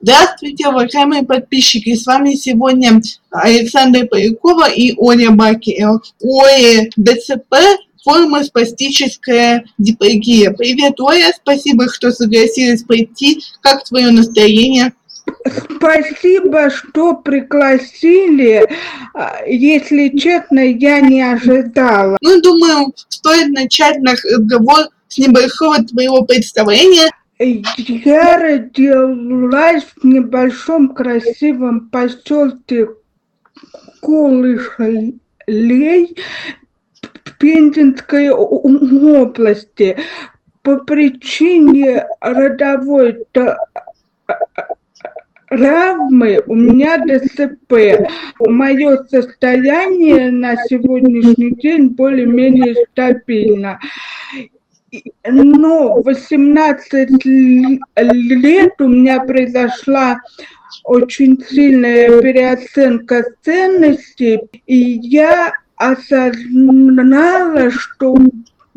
Здравствуйте, уважаемые подписчики! С вами сегодня Александра Полякова и Оля Бакиэл. Оля ДЦП форма спастическая дипрагия. Привет, Оля, спасибо, что согласилась прийти. Как твое настроение? Спасибо, что пригласили. А, если честно, я не ожидала. Ну, думаю, стоит начать наш разговор с небольшого твоего представления. Я родилась в небольшом красивом поселке Кулышлей Пензенской области. По причине родовой травмы у меня ДЦП. Мое состояние на сегодняшний день более-менее стабильно но 18 лет у меня произошла очень сильная переоценка ценностей, и я осознала, что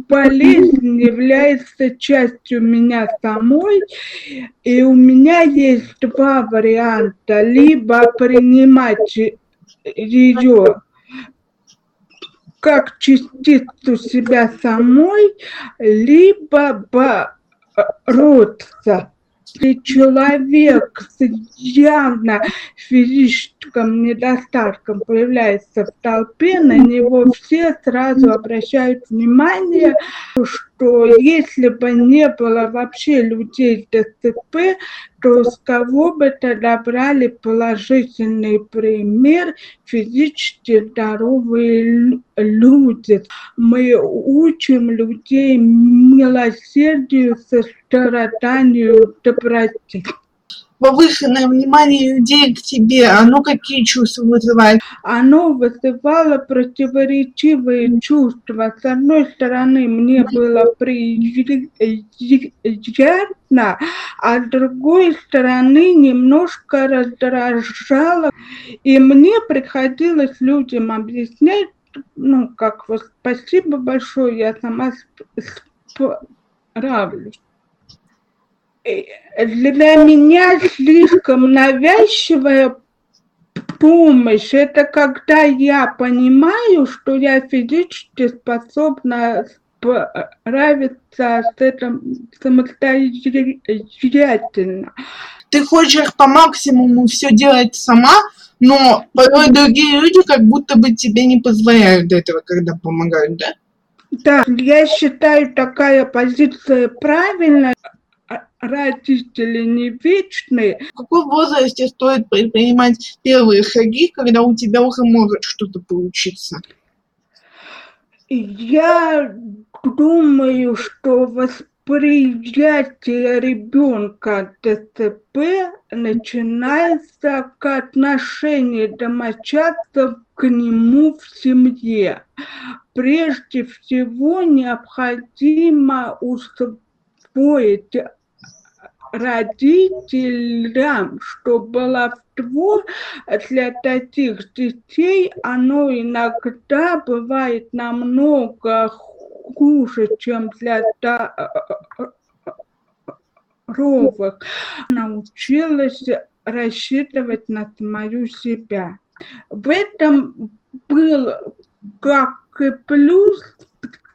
болезнь является частью меня самой, и у меня есть два варианта. Либо принимать ее как частицу себя самой, либо бороться. Если человек с явно физическим недостатком появляется в толпе, на него все сразу обращают внимание, что если бы не было вообще людей с ДЦП, то с кого бы тогда брали положительный пример физически здоровые люди. Мы учим людей милосердию, состраданию, доброте повышенное внимание людей к тебе, оно какие чувства вызывает? Оно вызывало противоречивые чувства. С одной стороны, мне было приятно, а с другой стороны, немножко раздражало. И мне приходилось людям объяснять, ну, как вот спасибо большое, я сама справлюсь. Э, для меня слишком навязчивая помощь. Это когда я понимаю, что я физически способна справиться с этим самостоятельно. Ты хочешь по максимуму все делать сама, но порой другие люди как будто бы тебе не позволяют этого, когда помогают, да? Да, я считаю такая позиция правильной родители не вечные. В каком возрасте стоит предпринимать первые шаги, когда у тебя уже может что-то получиться? Я думаю, что восприятие ребенка ДЦП начинается к отношению домочадцев к нему в семье. Прежде всего необходимо усвоить родителям, что баловство для таких детей, оно иногда бывает намного хуже, чем для здоровых. Научилась рассчитывать на самую себя. В этом был как и плюс,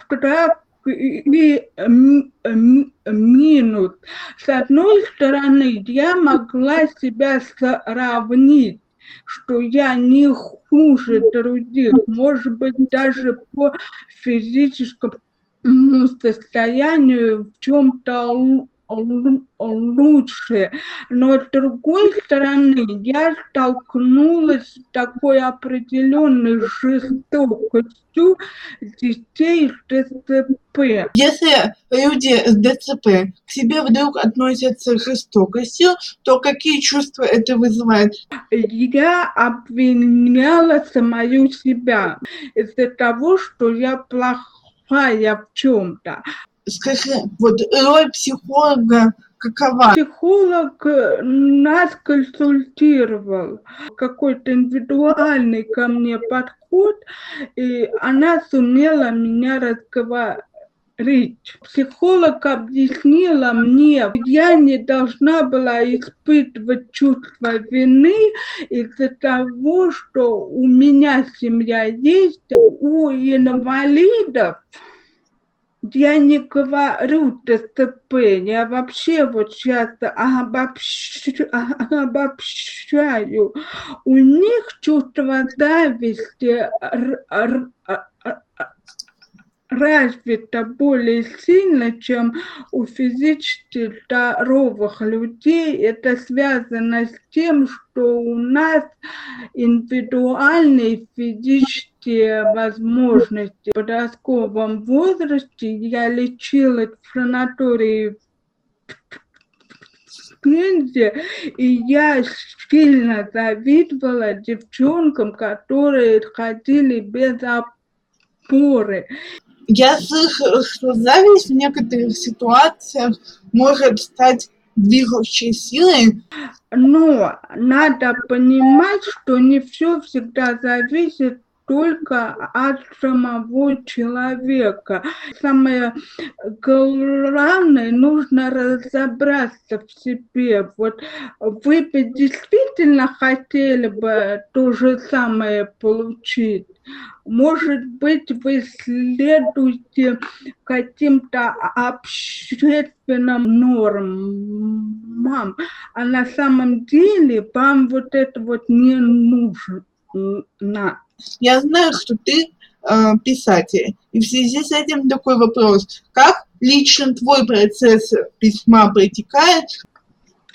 так и минус. С одной стороны, я могла себя сравнить что я не хуже других, может быть, даже по физическому состоянию в чем-то лучше. Но с другой стороны, я столкнулась с такой определенной жестокостью детей с ДЦП. Если люди с ДЦП к себе вдруг относятся с жестокостью, то какие чувства это вызывает? Я обвиняла самую себя из-за того, что я плохая в чем-то. Скажи, вот роль психолога какова? Психолог э, нас консультировал, какой-то индивидуальный ко мне подход, и она сумела меня разговаривать речь. Психолог объяснила мне, я не должна была испытывать чувство вины из-за того, что у меня семья есть, у инвалидов я не говорю ТЦП, я вообще вот сейчас обобщаю, обобщаю. У них чувство зависти развито более сильно, чем у физически здоровых людей. Это связано с тем, что у нас индивидуальные физические возможности. В подростковом возрасте я лечилась в санатории Пензе, и я сильно завидовала девчонкам, которые ходили без опоры я слышала, что зависть в некоторых ситуациях может стать движущей силой. Но надо понимать, что не все всегда зависит только от самого человека. Самое главное, нужно разобраться в себе. Вот вы бы действительно хотели бы то же самое получить? Может быть, вы следуете каким-то общественным нормам, а на самом деле вам вот это вот не нужно. Я знаю, что ты э, писатель, и в связи с этим такой вопрос. Как лично твой процесс письма протекает?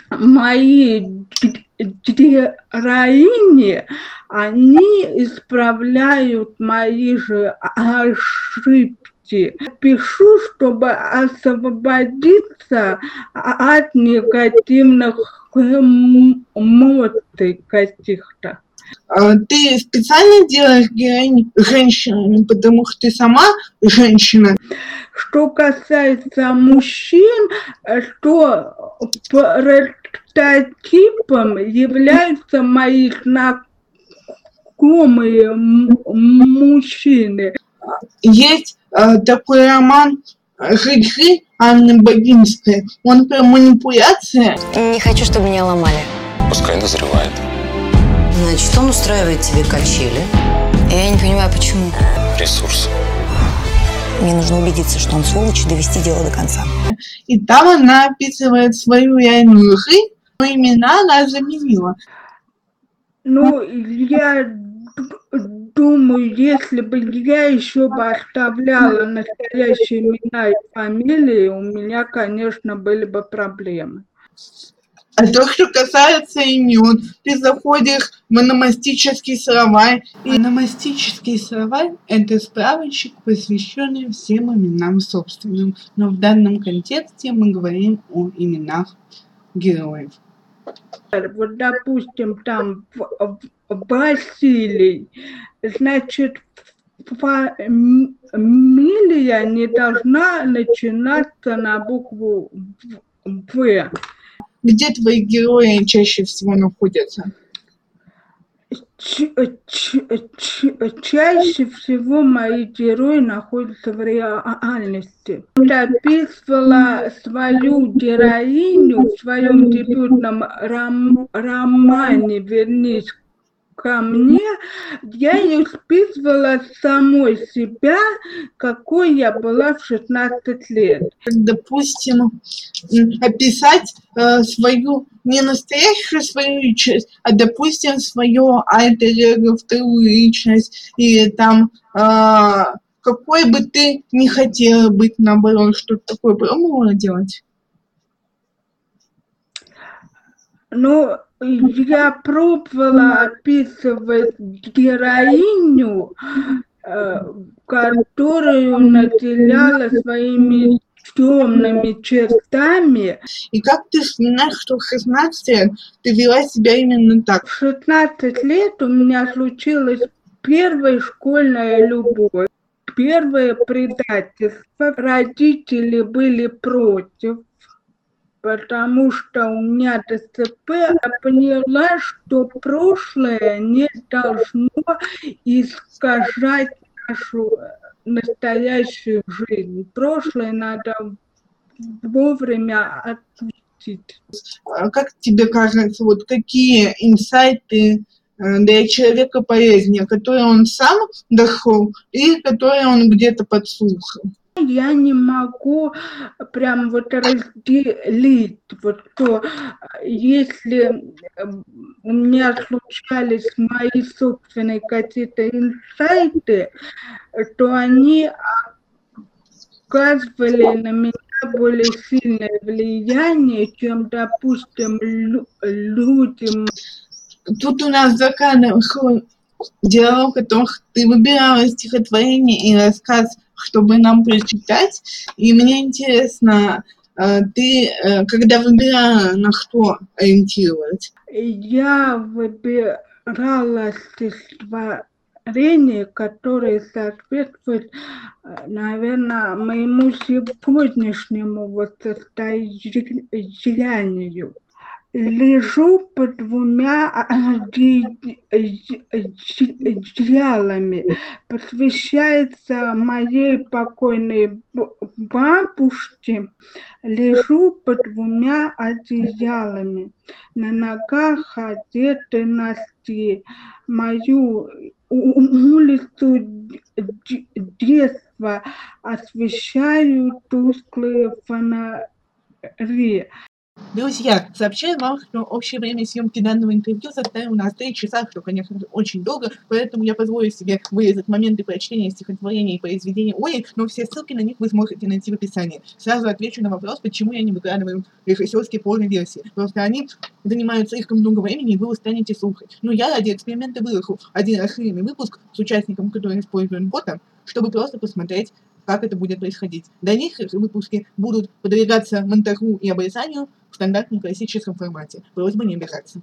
Мои героини, они исправляют мои же ошибки. Пишу, чтобы освободиться от негативных эмоций каких-то. А, ты специально делаешь героинь женщинами, потому что ты сама женщина? Что касается мужчин, то прототипом являются мои знакомые мужчины. Есть э, такой роман «Жить-жить» Анны Богинской. Он про манипуляции. Не хочу, чтобы меня ломали. Пускай назревает. Значит, он устраивает тебе качели. Я не понимаю, почему. Ресурс. Мне нужно убедиться, что он сволочь, и довести дело до конца. И там она описывает свою реальную жизнь, но имена она заменила. Ну, я думаю, если бы я еще бы оставляла настоящие имена и фамилии, у меня, конечно, были бы проблемы. А то, что касается имен, ты заходишь в аномастический словарь. И аномастический словарь – это справочник, посвященный всем именам собственным. Но в данном контексте мы говорим о именах героев. Вот, допустим, там Василий, значит, фамилия не должна начинаться на букву В. Где твои герои чаще всего находятся? чаще всего мои герои находятся в реальности. Я описывала свою героиню в своем дебютном ром романе «Вернись ко мне, я не списывала самой себя, какой я была в 16 лет. Допустим, описать э, свою, не настоящую свою личность, а, допустим, свою альтер вторую личность, или там, э, какой бы ты не хотела быть, наоборот, что-то такое пробовала делать? Ну, я пробовала описывать героиню, э, которую наделяла своими темными чертами. И как ты вспоминаешь, что в 16 лет ты вела себя именно так? В 16 лет у меня случилась первая школьная любовь, первое предательство. Родители были против потому что у меня ДЦП, я поняла, что прошлое не должно искажать нашу настоящую жизнь. Прошлое надо вовремя отпустить. А Как тебе кажется, вот какие инсайты э, для человека полезнее, которые он сам дошел или которые он где-то подслушал? Я не могу прям вот разделить, вот то, если м, у меня случались мои собственные какие-то инсайты, то они оказывали на меня более сильное влияние, чем, допустим, лю- людям Тут у нас за кадром диалог о том, что ты выбирала стихотворение и рассказ, чтобы нам прочитать. И мне интересно, э, ты, э, когда выбирала, на что ориентировалась? Я выбирала стихотворение, которое соответствует, наверное, моему сегодняшнему вот состоянию. Лежу под двумя оде- одеялами. Посвящается моей покойной бабушке. Лежу под двумя одеялами. На ногах одеты носки. Мою улицу детства освещают тусклые фонари. Друзья, сообщаю вам, что общее время съемки данного интервью составило у нас 3 часа, что, конечно, очень долго, поэтому я позволю себе вырезать моменты прочтения стихотворения и произведения Оли, но все ссылки на них вы сможете найти в описании. Сразу отвечу на вопрос, почему я не выкладываю режиссерские полные версии. Просто они занимают слишком много времени, и вы устанете слушать. Но я ради эксперимента выложу один расширенный выпуск с участником, который использует бота, чтобы просто посмотреть, как это будет происходить. Дальнейшие выпуски будут подвергаться монтажу и обрезанию в стандартном классическом формате. Просьба не обижаться.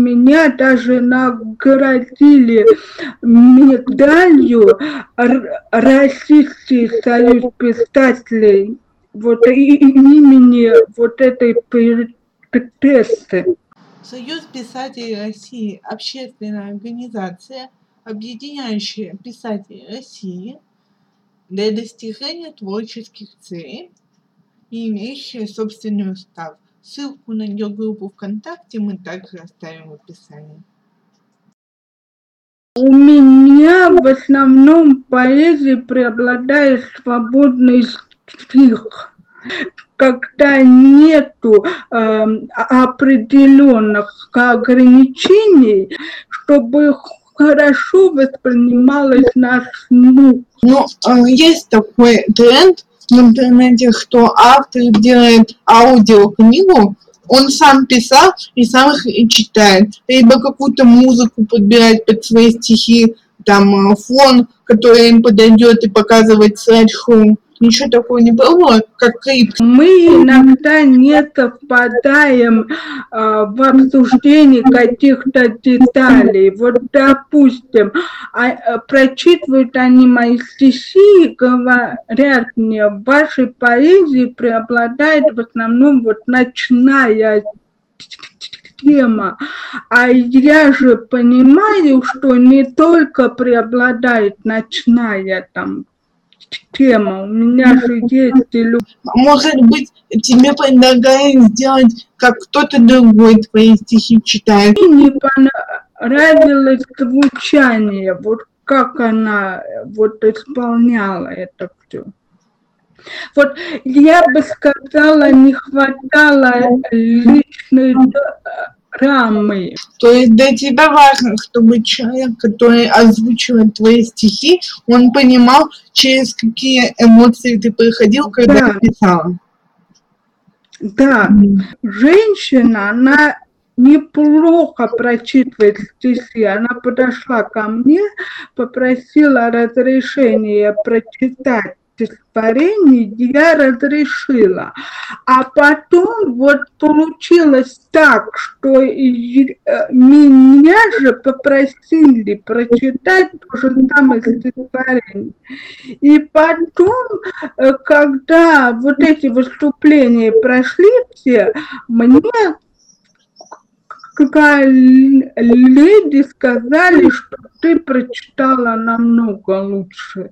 Меня даже наградили медалью Российский союз писателей вот и- и- имени вот этой прессы. Союз писателей России – общественная организация, объединяющая писателей России для достижения творческих целей и имеющая собственный устав. Ссылку на ее группу ВКонтакте мы также оставим в описании. У меня в основном поэзии преобладает свободный стих, когда нету эм, определенных ограничений, чтобы хорошо воспринималось на слух. Ну, э, есть такой тренд в интернете, что автор делает аудиокнигу, он сам писал и сам их читает. Либо какую-то музыку подбирать под свои стихи, там э, фон, который им подойдет и показывать слайд-шоу. Ничего такого не было, как клип. Мы иногда не совпадаем э, в обсуждении каких-то деталей. Вот, допустим, а, э, прочитывают они мои стихи и говорят мне, в вашей поэзии преобладает в основном вот ночная тема. А я же понимаю, что не только преобладает ночная там тема, у меня же есть и любовь. Может быть, тебе предлагают сделать, как кто-то другой твои стихи читает. Мне не понравилось звучание, вот как она вот исполняла это все. Вот я бы сказала, не хватало личной драмы. То есть для тебя важно, чтобы человек, который озвучивает твои стихи, он понимал, через какие эмоции ты проходил, когда Да. ты писала. Да, женщина, она неплохо прочитывает стихи. Она подошла ко мне, попросила разрешения прочитать стихотворение, я разрешила. А потом вот получилось так, что э, меня же попросили прочитать то же самое стихотворение. И потом, э, когда вот эти выступления прошли все, мне коллеги сказали, что ты прочитала намного лучше.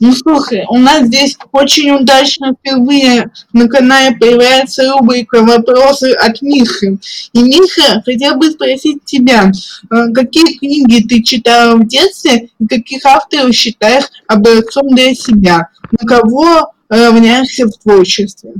Ну слушай, у нас здесь очень удачно впервые на канале появляется рубрика «Вопросы от Михи». И Миха, хотел бы спросить тебя, э, какие книги ты читала в детстве и каких авторов считаешь образцом для себя? На кого равняешься в творчестве?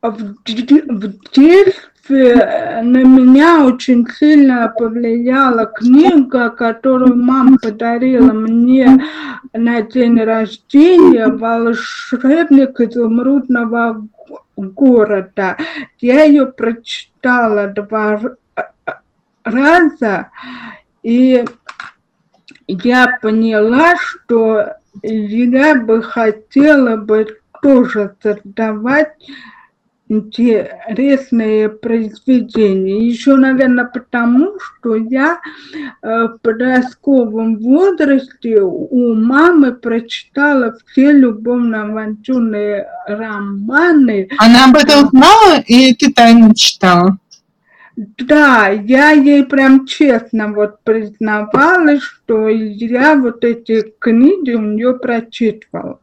В, в детстве на меня очень сильно повлияла книга, которую мама подарила мне на день рождения «Волшебник изумрудного города». Я ее прочитала два раза, и я поняла, что я бы хотела бы тоже создавать интересные произведения. Еще, наверное, потому, что я э, в подростковом возрасте у мамы прочитала все любовно-авантюрные романы. Она об этом знала или ты тайно читала? Да, я ей прям честно вот признавалась, что я вот эти книги у нее прочитывала.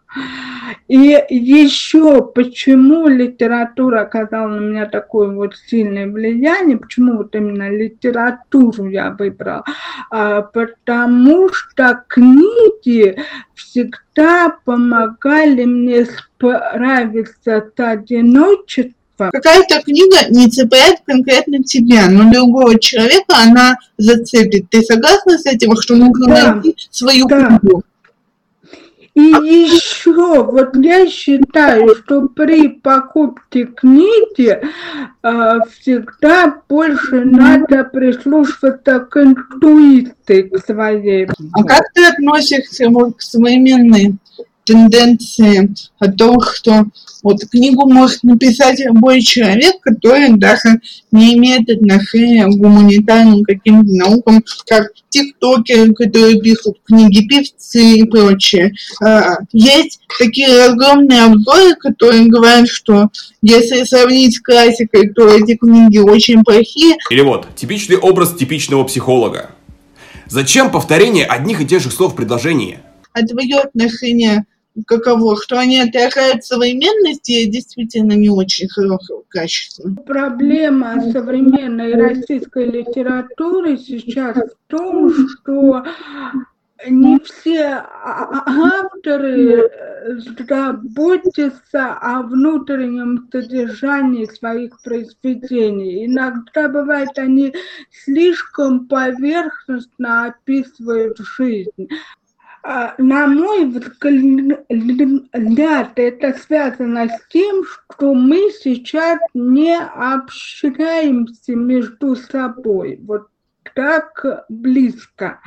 И еще почему литература оказала на меня такое вот сильное влияние, почему вот именно литературу я выбрала, а, потому что книги всегда помогали мне справиться с одиночеством, Какая-то книга не цепляет конкретно тебя, но другого человека она зацепит. Ты согласна с этим, что нужно да. найти свою да. книгу? И еще, вот я считаю, что при покупке книги э, всегда больше надо прислушиваться к интуиции к своей. А как ты относишься к современной тенденции о том, что вот книгу может написать любой человек, который даже не имеет отношения к гуманитарным каким-то наукам, как тиктокеры, которые пишут книги, певцы и прочее. А, есть такие огромные обзоры, которые говорят, что если сравнить с классикой, то эти книги очень плохие. Или вот, типичный образ типичного психолога. Зачем повторение одних и тех же слов в предложении? А твое отношение каково, что они отражают современность и действительно не очень хорошего качества. Проблема современной российской литературы сейчас в том, что не все авторы заботятся о внутреннем содержании своих произведений. Иногда бывает, они слишком поверхностно описывают жизнь. А, на мой взгляд, это связано с тем, что мы сейчас не общаемся между собой. Вот так близко.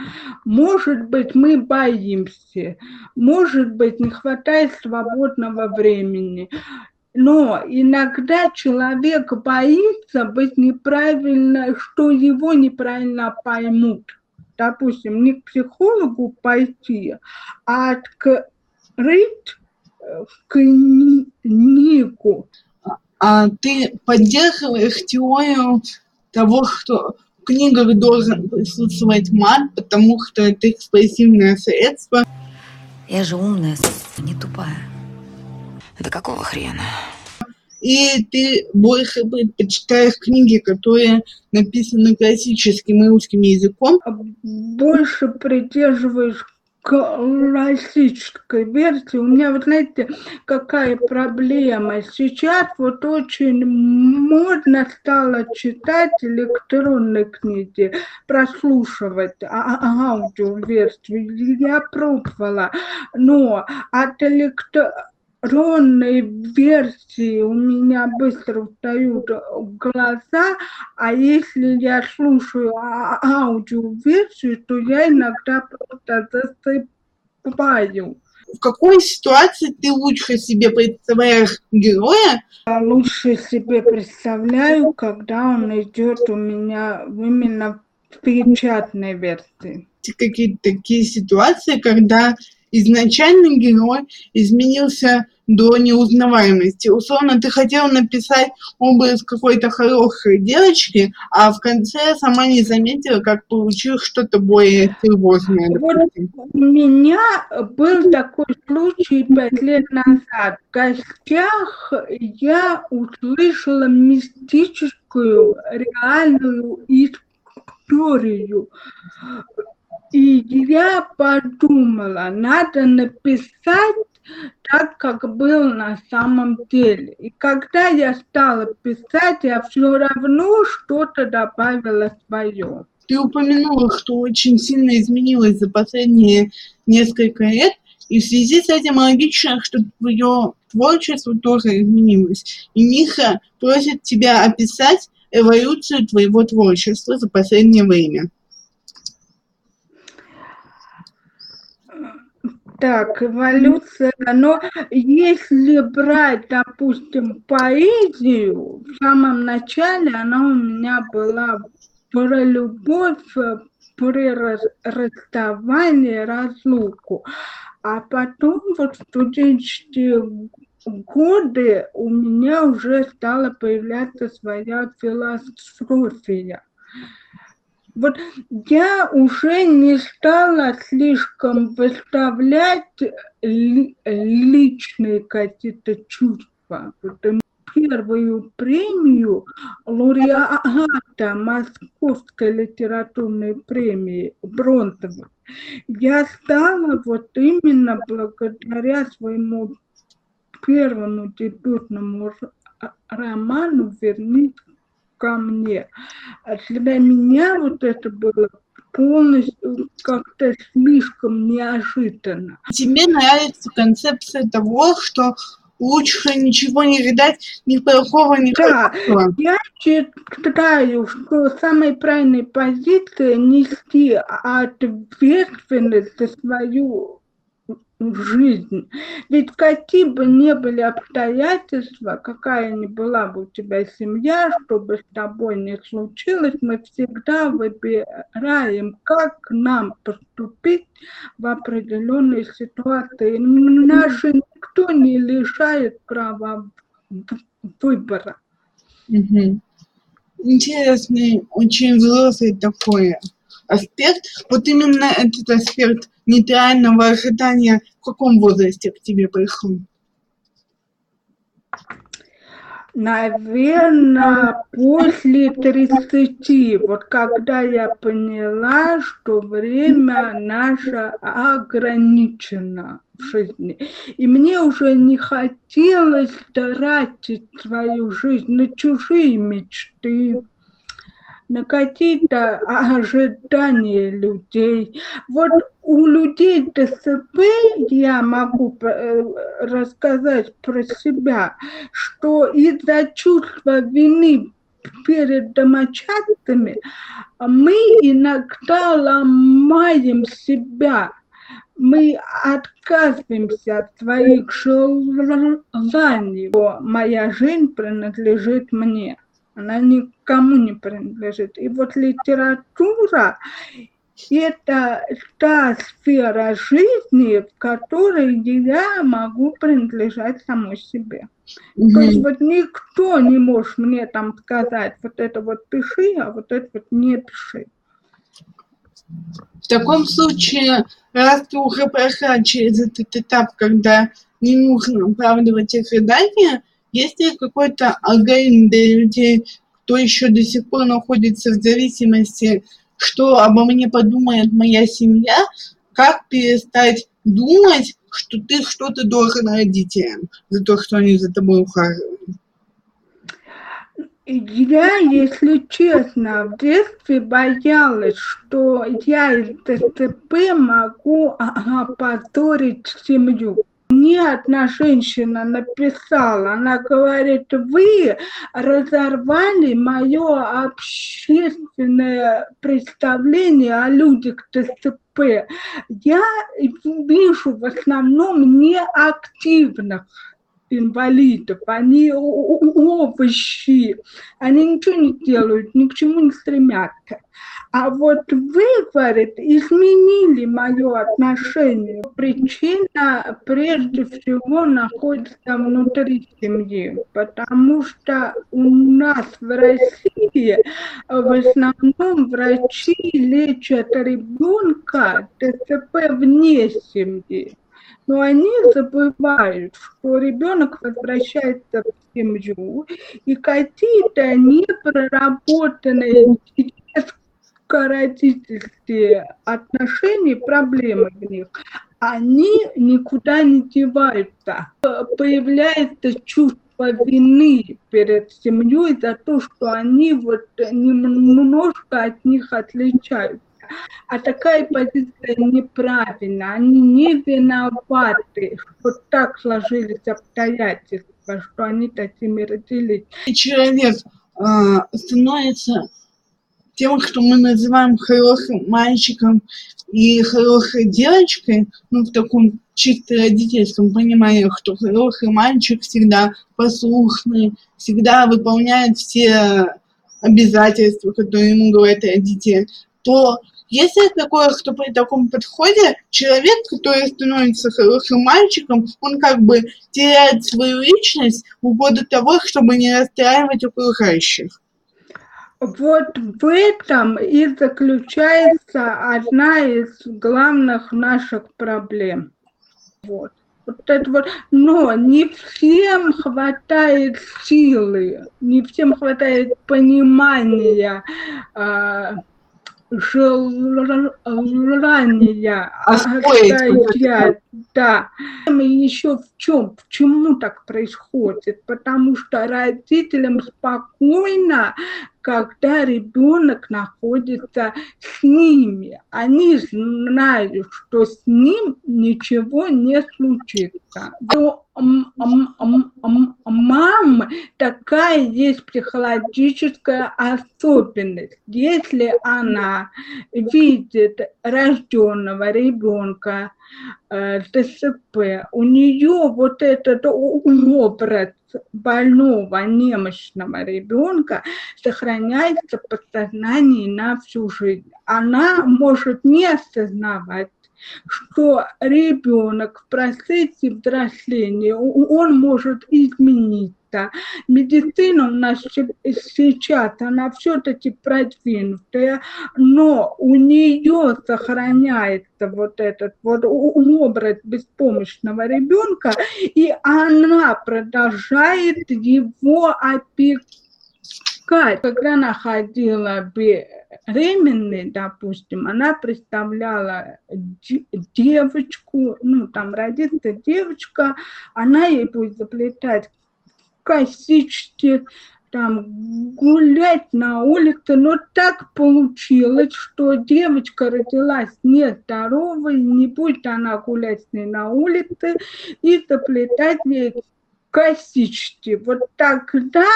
Может быть, мы боимся, может быть, не хватает свободного времени. Но иногда человек боится быть неправильно, что его неправильно поймут допустим, не к психологу пойти, а открыть э, книгу. А ты поддерживаешь теорию того, что в книгах должен присутствовать мат, потому что это экспрессивное средство. Я же умная, не тупая. Это какого хрена? И ты больше предпочитаешь книги, которые написаны классическим русским языком. Больше придерживаешь классической версии. У меня, вот знаете, какая проблема. Сейчас вот очень модно стало читать электронные книги, прослушивать а, а, аудиоверсию. Я пробовала, но от электронных электронной версии у меня быстро устают глаза, а если я слушаю а, аудиоверсию, то я иногда просто засыпаю. В какой ситуации ты лучше себе представляешь героя? Я лучше себе представляю, когда он идет у меня именно в печатной версии. Какие-то такие ситуации, когда изначальный герой изменился до неузнаваемости. Условно, ты хотел написать образ какой-то хорошей девочки, а в конце сама не заметила, как получил что-то более серьезное. Вот у меня был такой случай пять лет назад. В гостях я услышала мистическую, реальную историю. И я подумала, надо написать так, как был на самом деле. И когда я стала писать, я все равно что-то добавила свое. Ты упомянула, что очень сильно изменилось за последние несколько лет, и в связи с этим логично, что твое творчество тоже изменилось. И Миха просит тебя описать эволюцию твоего творчества за последнее время. Так, эволюция, но если брать, допустим, поэзию, в самом начале она у меня была про любовь, про расставание, разлуку. А потом вот в студенческие годы у меня уже стала появляться своя философия. Вот я уже не стала слишком выставлять личные какие-то чувства. Потому первую премию лауреата Московской литературной премии бронзовой я стала вот именно благодаря своему первому дебютному роману «Вернись ко мне». А для меня вот это было полностью как-то слишком неожиданно. Тебе нравится концепция того, что лучше ничего не видать ни плохого, ни да, хорошего. Я считаю, что самой правильной позицией нести ответственность за свою жизнь. Ведь какие бы ни были обстоятельства, какая ни была бы у тебя семья, что бы с тобой не случилось, мы всегда выбираем, как нам поступить в определенной ситуации. Наши никто не лишает права выбора. Угу. Интересный, очень взрослый такой аспект. Вот именно этот аспект нейтрального ожидания в каком возрасте к тебе пришел? Наверное, после 30, вот когда я поняла, что время наше ограничено в жизни. И мне уже не хотелось тратить свою жизнь на чужие мечты, на какие-то ожидания людей. Вот у людей ДСП я могу э, рассказать про себя, что из-за чувства вины перед домочадцами мы иногда ломаем себя, мы отказываемся от своих желаний. Моя жизнь принадлежит мне она никому не принадлежит. И вот литература – это та сфера жизни, в которой я могу принадлежать самой себе. Mm-hmm. То есть вот никто не может мне там сказать, вот это вот пиши, а вот это вот не пиши. В таком случае, раз ты уже прошла через этот этап, когда не нужно оправдывать ожидания, есть ли какой-то алгоритм для людей, кто еще до сих пор находится в зависимости, что обо мне подумает моя семья, как перестать думать, что ты что-то должен родителям за то, что они за тобой ухаживают? Я, если честно, в детстве боялась, что я из ДТП могу опозорить семью. Мне одна женщина написала, она говорит, вы разорвали мое общественное представление о людях ТСП. Я вижу в основном неактивных инвалидов, они овощи, они ничего не делают, ни к чему не стремятся. А вот вы, говорит, изменили мое отношение. Причина прежде всего находится внутри семьи, потому что у нас в России в основном врачи лечат ребенка ДЦП вне семьи. Но они забывают, что ребенок возвращается в семью, и какие-то непроработанные родительские отношения, проблемы в них, они никуда не деваются. Появляется чувство вины перед семьей за то, что они вот немножко от них отличаются. А такая позиция неправильна. Они не виноваты, что так сложились обстоятельства, что они такими родились. Человек э, становится тем, что мы называем хорошим мальчиком и хорошей девочкой, ну, в таком чисто родительском понимании, что хороший мальчик всегда послушный, всегда выполняет все обязательства, которые ему говорят родители, то если такое, что при таком подходе человек, который становится хорошим мальчиком, он как бы теряет свою личность в угоду того, чтобы не расстраивать окружающих. Вот в этом и заключается одна из главных наших проблем. Вот. Вот это вот, но не всем хватает силы, не всем хватает понимания, э, желания отстоять, да. И еще в чем, почему так происходит? Потому что родителям спокойно когда ребенок находится с ними. Они знают, что с ним ничего не случится. Но мам такая есть психологическая особенность. Если она видит рожденного ребенка э, ДСП, у нее вот этот образ больного, немощного ребенка сохраняется в подсознании на всю жизнь. Она может не осознавать что ребенок в процессе взросления, он может измениться. Медицина у нас сейчас, она все-таки продвинутая, но у нее сохраняется вот этот вот образ беспомощного ребенка, и она продолжает его опекать. Когда она ходила беременной, допустим, она представляла девочку, ну, там родится девочка, она ей будет заплетать косички, там гулять на улице, но так получилось, что девочка родилась нездоровой, не будет она гулять с ней на улице и заплетать ей косички. Вот тогда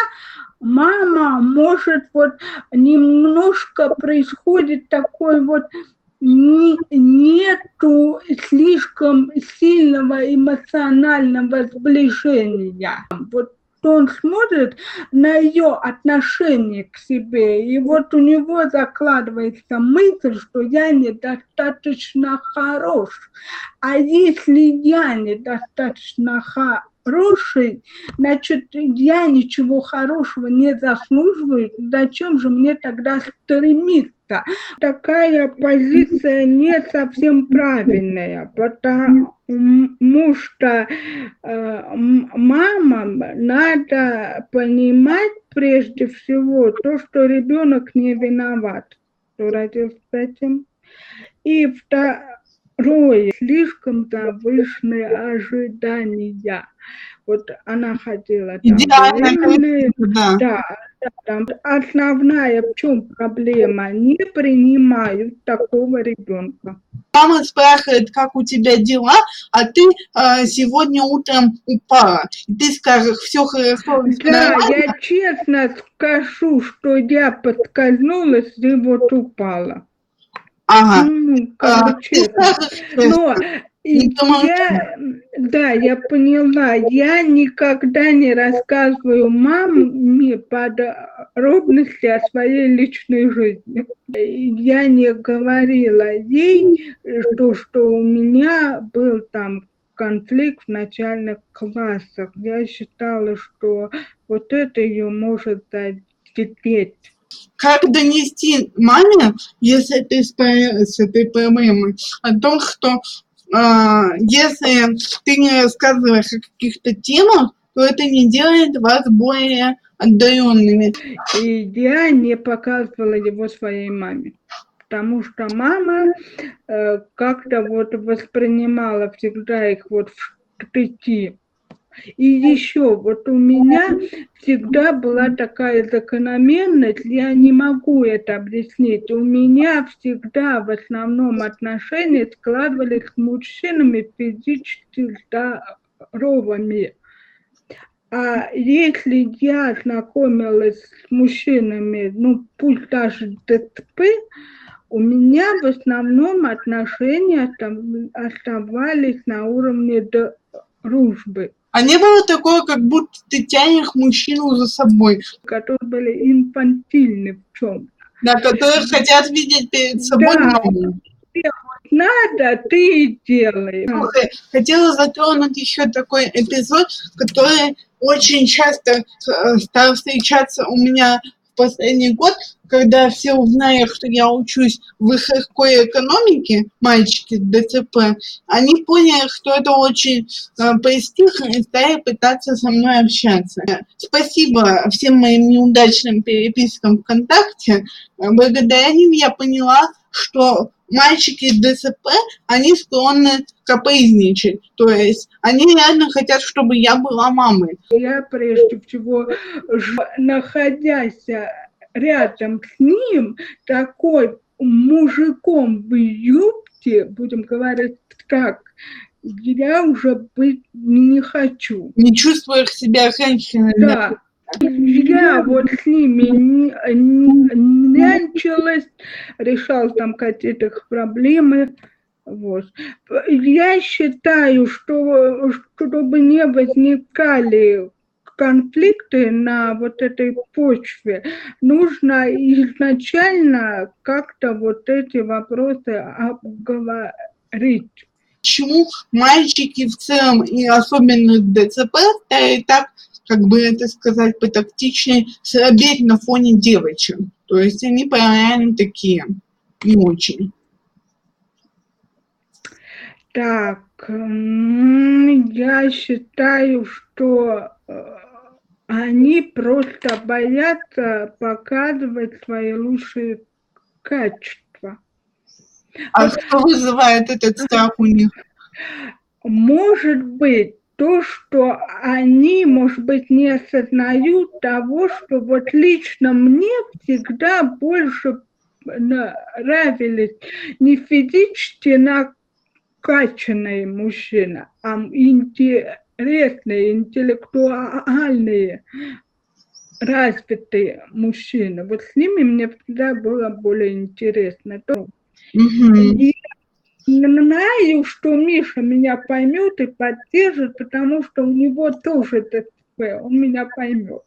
мама может вот немножко происходит такой вот нету слишком сильного эмоционального сближения. Вот он смотрит на ее отношение к себе, и вот у него закладывается мысль, что я недостаточно хорош. А если я недостаточно хорош, хороший, значит, я ничего хорошего не заслуживаю, зачем же мне тогда стремиться? Такая позиция не совсем правильная, потому что э, мамам надо понимать прежде всего то, что ребенок не виноват, что родился этим. И второе, слишком завышенные ожидания. Вот она хотела там беременная, да. да, да, там основная в чем проблема? Не принимают такого ребенка. Мама спрашивает, как у тебя дела, а ты э, сегодня утром упала. И ты скажешь, все хорошо. Да, нормально. я честно скажу, что я подскользнулась и вот упала. Ага. Ну, короче, а, но И помолчи. я, да, я поняла, я никогда не рассказываю маме подробности о своей личной жизни. Я не говорила ей, что, что у меня был там конфликт в начальных классах. Я считала, что вот это ее может задеть. Как донести маме, если ты с этой проблемой, о том, что если ты не рассказываешь о каких-то темах, то это не делает вас более отдаленными. И я не показывала его своей маме. Потому что мама э, как-то вот воспринимала всегда их вот в штыки. И еще вот у меня всегда была такая закономерность, я не могу это объяснить. У меня всегда в основном отношения складывались с мужчинами физически здоровыми. А если я знакомилась с мужчинами, ну пусть даже ДТП, у меня в основном отношения остав- оставались на уровне дружбы, А не было такого, как будто ты тянешь мужчину за собой, которые были инфантильны в чем. да, которые хотят видеть перед собой Да. маму. Надо, ты и делай. Хотела затронуть еще такой эпизод, который очень часто э, стал встречаться у меня в последний год, когда все узнали, что я учусь в высокой экономике, мальчики ДЦП, они поняли, что это очень э, престижно и стали пытаться со мной общаться. Спасибо всем моим неудачным перепискам ВКонтакте. Э, Благодаря ним я поняла, что мальчики ДЦП, они склонны капризничать. То есть они реально хотят, чтобы я была мамой. Я прежде всего, находясь рядом с ним, такой мужиком в юбке, будем говорить так, я уже быть не хочу. Не чувствуешь себя женщиной. Да. Я вот с ними нянчилась, решал там какие-то проблемы. Вот. Я считаю, что чтобы не возникали конфликты на вот этой почве, нужно изначально как-то вот эти вопросы обговорить. Почему мальчики в целом, и особенно ДЦП, стали так, как бы это сказать потактичнее, слабеть на фоне девочек. То есть они реально такие, не очень. Так, я считаю, что э, они просто боятся показывать свои лучшие качества. А что вызывает этот страх у них? Может быть, то, что они, может быть, не осознают того, что вот лично мне всегда больше нравились не физически накачанные мужчины, а интересные, интеллектуальные, развитые мужчины. Вот с ними мне всегда было более интересно. То- Мгм. и знаю, что Миша меня поймет и поддержит, потому что у него тоже ТЦП, он меня поймет.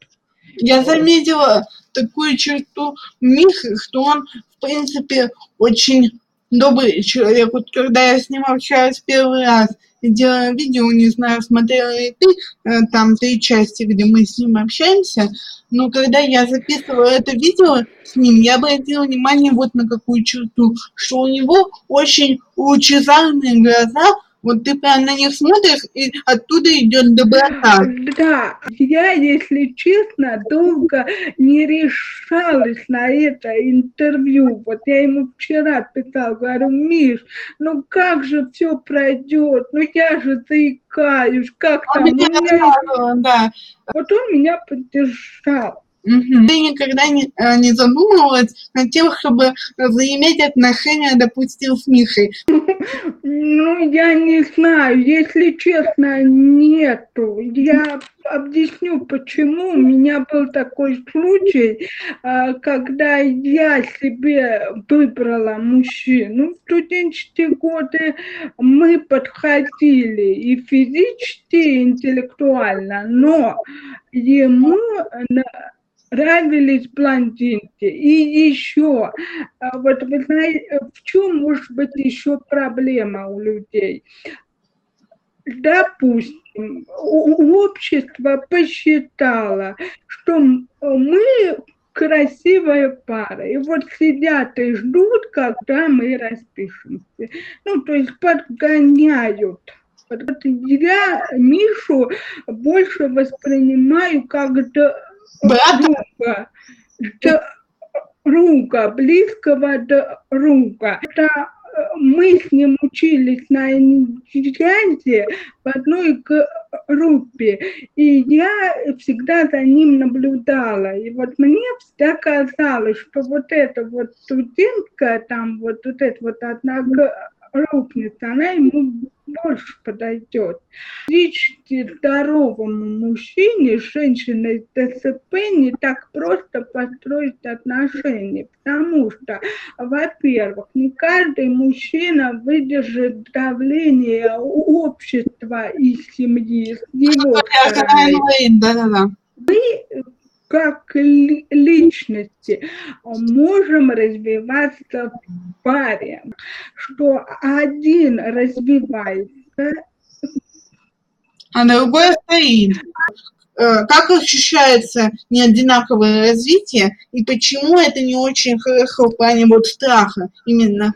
Я заметила такую черту Михи, что он, в принципе, очень добрый человек. Вот когда я с ним общаюсь первый раз и делаю видео, не знаю, смотрела ли ты, э, там три части, где мы с ним общаемся, но когда я записывала это видео с ним, я обратила внимание вот на какую черту, что у него очень лучезарные глаза, вот ты прям на них смотришь, и оттуда идет доброта. Да, я, если честно, долго не решалась на это интервью. Вот я ему вчера писала, говорю, Миш, ну как же все пройдет? Ну я же заикаюсь, как Он там? У меня- да. Вот он меня поддержал. Мгм. Ты никогда не, э, не задумывалась над тем, чтобы заиметь отношения, допустим, с Михой? Ну, я не знаю, если честно, нету. Я объясню, почему. У меня был такой случай, а, когда я себе выбрала мужчину. В студенческие годы мы подходили и физически, и интеллектуально, но ему нравились блондинки. И еще, а, вот вы знаете, в чем может быть еще проблема у людей? Допустим, общество посчитало, что мы красивая пара. И вот сидят и ждут, когда мы распишемся. Ну, то есть подгоняют. Вот я Мишу больше воспринимаю как друга, друга, близкого друга. Это мы с ним учились на иницианте в одной группе, и я всегда за ним наблюдала. И вот мне всегда казалось, что вот эта вот студентка, там вот, вот эта вот одна рухнется, она ему больше подойдет. Физически здоровому мужчине, женщине с ДСП не так просто построить отношения, потому что, во-первых, не каждый мужчина выдержит давление общества и семьи с его стороны. Да-да-да. Мы как личности можем развиваться в паре, что один развивается, а другой стоит. Э, как ощущается неодинаковое развитие и почему это не очень хорошо в плане вот страха именно?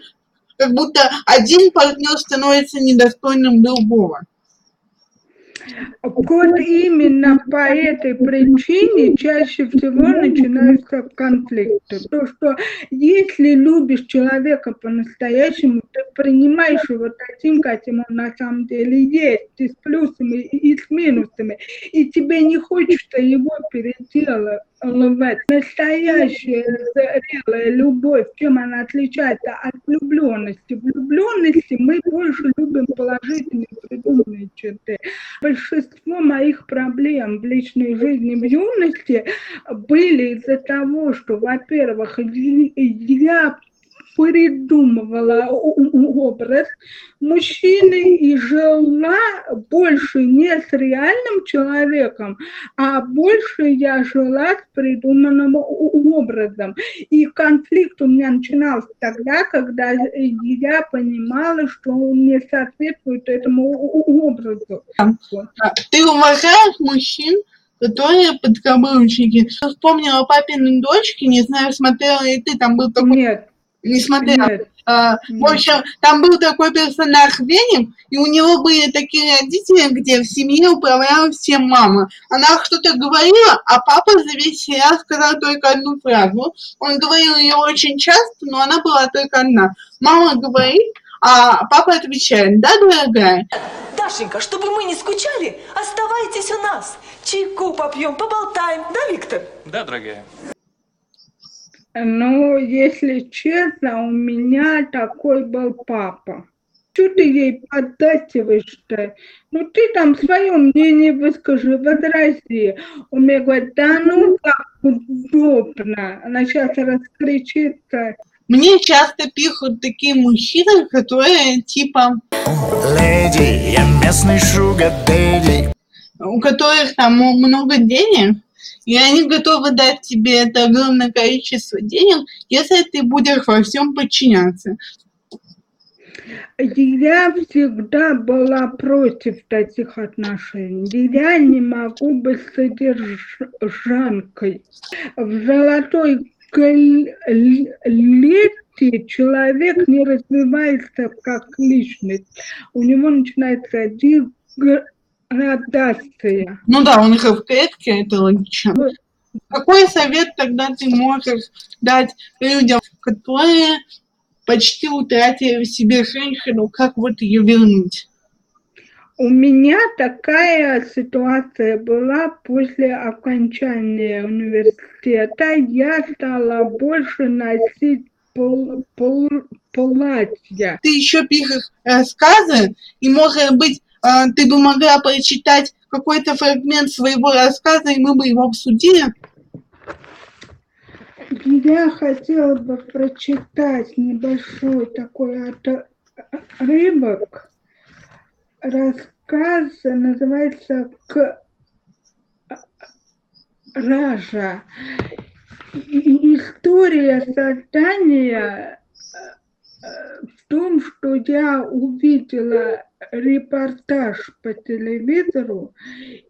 Как будто один партнер становится недостойным другого. Вот именно по этой причине чаще всего начинаются конфликты. То, что если любишь человека по-настоящему, ты принимаешь его таким, каким он на самом деле есть, и с плюсами, и с минусами, и тебе не хочется его переделать настоящая зрелая любовь, чем она отличается от влюбленности? В влюбленности мы больше любим положительные придуманные черты. Большинство моих проблем в личной жизни в юности были из-за того, что, во-первых, я придумывала образ мужчины и жила больше не с реальным человеком, а больше я жила с придуманным образом. И конфликт у меня начинался тогда, когда я понимала, что он не соответствует этому образу. Ты уважаешь мужчин, которые подкаблучники. Вспомнила папины дочки, не знаю, смотрела ли ты, там был такой... Нет не смотрела. А, в общем, там был такой персонаж Венем, и у него были такие родители, где в семье управляла всем мама. Она что-то говорила, а папа за весь сериал сказал только одну фразу. Он говорил ее очень часто, но она была только одна. Мама говорит, а папа отвечает, да, дорогая? Дашенька, чтобы мы не скучали, оставайтесь у нас. Чайку попьем, поболтаем, да, Виктор? Да, дорогая. Ну, если честно, у меня такой был папа. Что ты ей поддакиваешь-то? Ну, ты там свое мнение выскажи, возрази. Он мне говорит, да ну как удобно. Она сейчас раскричится. Мне часто пишут такие мужчины, которые типа... Леди, я местный шугар У которых там много денег, и они готовы дать тебе это огромное количество денег, если ты будешь во всем подчиняться. Я всегда была против таких отношений. Я не могу быть содержанкой. В золотой лете человек не развивается как личность. У него начинается градация. Ну да, у них в клетке, это логично. Какой совет тогда ты можешь дать людям, которые почти утратили в себе женщину, как вот ее вернуть? У меня такая ситуация была после окончания университета. Я стала больше носить пл- пл- платья. Ты еще пишешь рассказы, и, может быть, ты бы могла прочитать какой-то фрагмент своего рассказа, и мы бы его обсудили. Я хотела бы прочитать небольшой такой отрывок. Рассказ называется «К Ража». История создания э, в том, что я увидела репортаж по телевизору,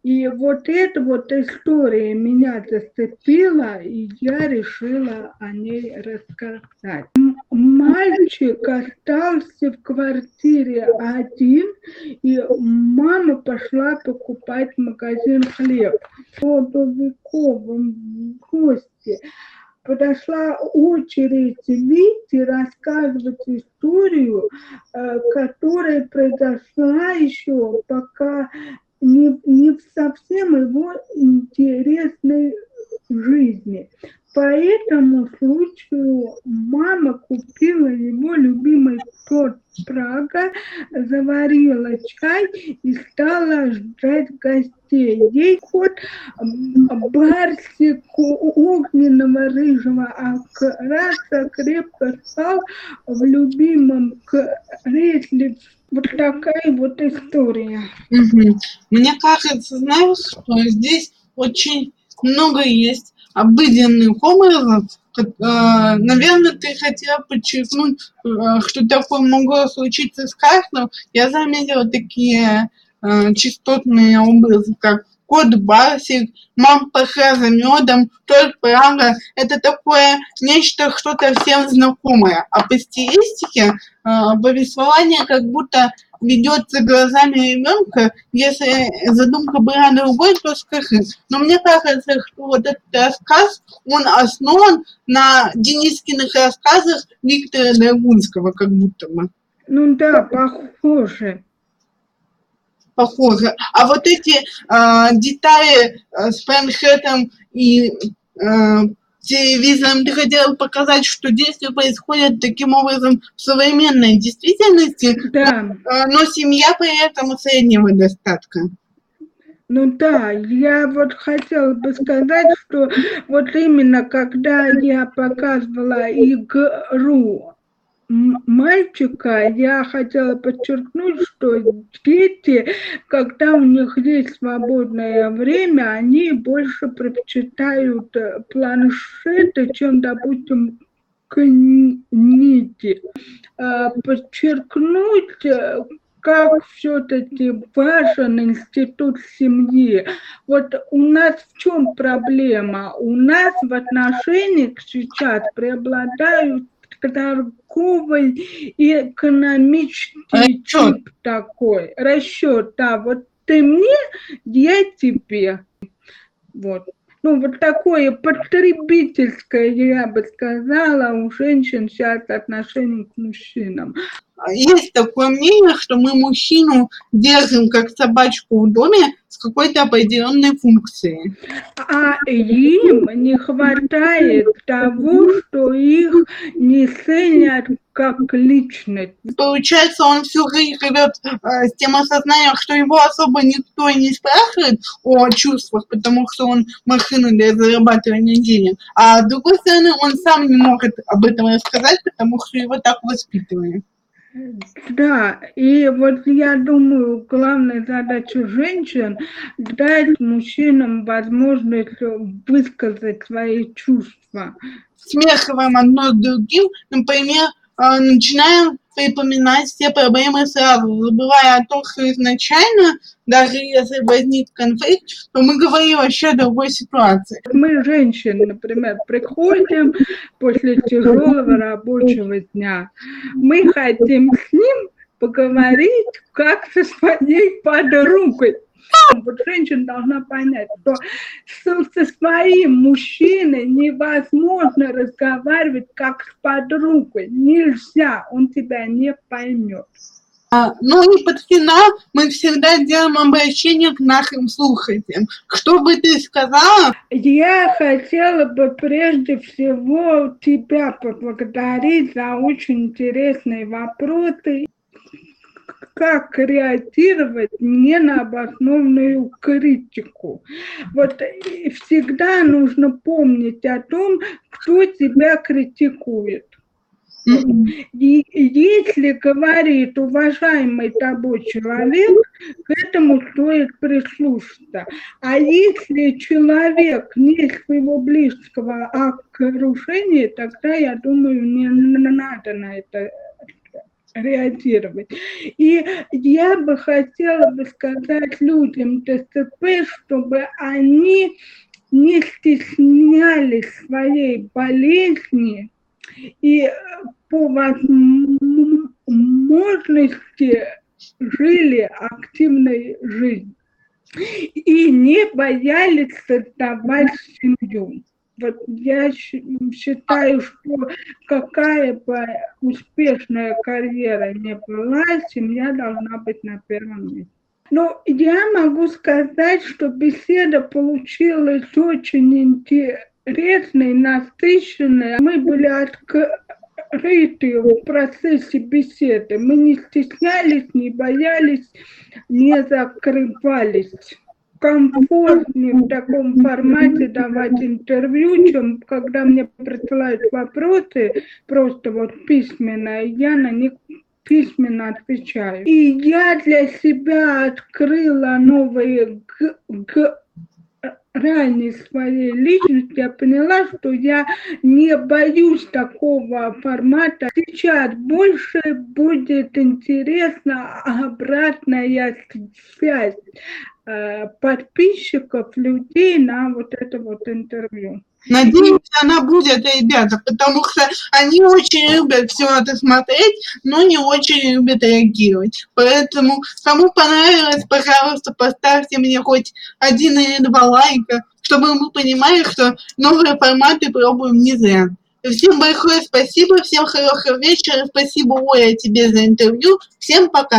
и вот эта вот история меня зацепила, и я решила о ней рассказать. Мальчик остался в квартире один, и мама пошла покупать в магазин хлеб. Трудовиковым в гости подошла очередь Вити рассказывать историю, э, которая произошла еще пока не, не в совсем его интересной жизни. По этому случаю мама купила его любимый торт Прага, заварила чай и стала ждать гостей. Ей ход барсик огненного рыжего окраса крепко спал в любимом кресле. Вот такая вот история. Мгм. Мне кажется, знаешь, что здесь очень много есть обыденных образов. Наверное, ты хотела подчеркнуть, э, что такое могло случиться с каждым. Я заметила такие э, частотные образы, как кот Барсик, мам пошла за медом, торт Прага. Это такое нечто, что-то всем знакомое. А по стилистике э, повествование как будто ведется глазами ребенка, если задумка была другой, то скажи. Но мне кажется, что вот этот рассказ, он основан на Денискиных рассказах Виктора Драгунского, как будто бы. Ну да, похоже. похоже. А вот эти а, детали а, с планшетом и а, телевизором ты хотела показать, что действия происходят таким образом в современной действительности, Да. но семья при этом среднего достатка. Ну да, я вот хотела бы сказать, что вот именно когда я показывала игру мальчика, я хотела подчеркнуть, что дети, когда у них есть свободное время, они больше предпочитают э, планшеты, чем, допустим, книги. А, Подчеркнуть, э, как все-таки важен институт семьи. Вот у нас в чем проблема? У нас в отношениях сейчас преобладают торговый экономический Расчёт. тип такой. Расчет, да, вот ты мне, я тебе. Вот. Ну, вот такое потребительское, я бы сказала, у женщин сейчас отношение к мужчинам. Есть такое мнение, что мы мужчину держим как собачку в доме с какой-то определенной функцией. А им не хватает того, что их не ценят как личность. Получается, он всю жизнь живет э, с тем осознанием, что его особо никто и не спрашивает о чувствах, потому что он машина для зарабатывания денег. А с другой стороны, он сам не может об этом рассказать, потому что его так воспитывали. Да, и вот я думаю, главная задача женщин дать мужчинам возможность высказать свои чувства. Смешиваем одно другим, например, э, начинаем припоминать все проблемы сразу, забывая о том, что изначально, даже если возник конфликт, то мы говорим вообще о другой ситуации. Мы, женщины, например, приходим после тяжелого рабочего дня. Мы хотим с ним поговорить как со своей подругой. Вот женщина должна понять, что со, своим мужчиной невозможно разговаривать как с подругой. Нельзя, он тебя не поймет. А, ну и под финал мы всегда делаем обращение к нашим слушателям. Что бы ты сказала? Я хотела бы прежде всего тебя поблагодарить за очень интересные вопросы как реагировать не на обоснованную критику. Вот всегда нужно помнить о том, кто тебя критикует. И если говорит уважаемый тобой человек, к этому стоит прислушаться. А если человек не своего близкого окружения, тогда, я думаю, не надо на это реагировать. И я бы хотела бы сказать людям ТСП, чтобы они не стеснялись своей болезни и по возможности жили активной жизнью и не боялись создавать семью. Вот я считаю, что какая бы успешная карьера не была, семья должна быть на первом месте. Но я могу сказать, что беседа получилась очень интересной, насыщенной. Мы были открыты в процессе беседы. Мы не стеснялись, не боялись, не закрывались комфортнее в таком формате давать интервью, чем когда мне присылают вопросы, просто вот письменно, я на них письменно отвечаю. И я для себя открыла новые ранее своей личности, я поняла, что я не боюсь такого формата. Сейчас больше будет интересна обратная связь подписчиков, людей на вот это вот интервью. Надеемся, она будет, ребята, потому что они очень любят все это смотреть, но не очень любят реагировать. Поэтому, кому понравилось, пожалуйста, поставьте мне хоть один или два лайка, чтобы мы понимали, что новые форматы пробуем не зря. Всем большое спасибо, всем хорошего вечера, спасибо, Оля, тебе за интервью, всем пока.